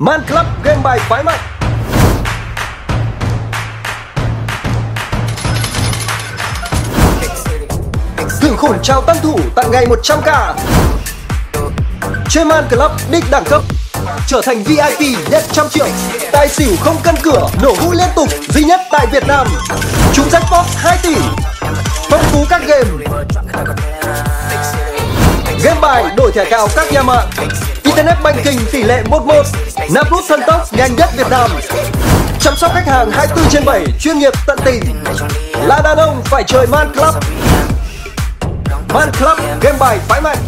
Man Club game bài phái mạnh. Thưởng khủng chào tân thủ tặng ngày 100k Chơi Man Club đích đẳng cấp, Trở thành VIP nhận trăm triệu. Tài xỉu không cân cửa, Nổ hũ liên tục, duy nhất tại Việt Nam. Trúng jackpot 2 tỷ. Phong phú các game. Game bài đổi thẻ cào các nhà mạng. Internet banking tỷ lệ 11 Nạp rút thân tốc nhanh nhất Việt Nam. Chăm sóc khách hàng 24 trên 7 Chuyên nghiệp tận tình. Là đàn ông phải chơi Man Club. Man Club game bài phái mạnh.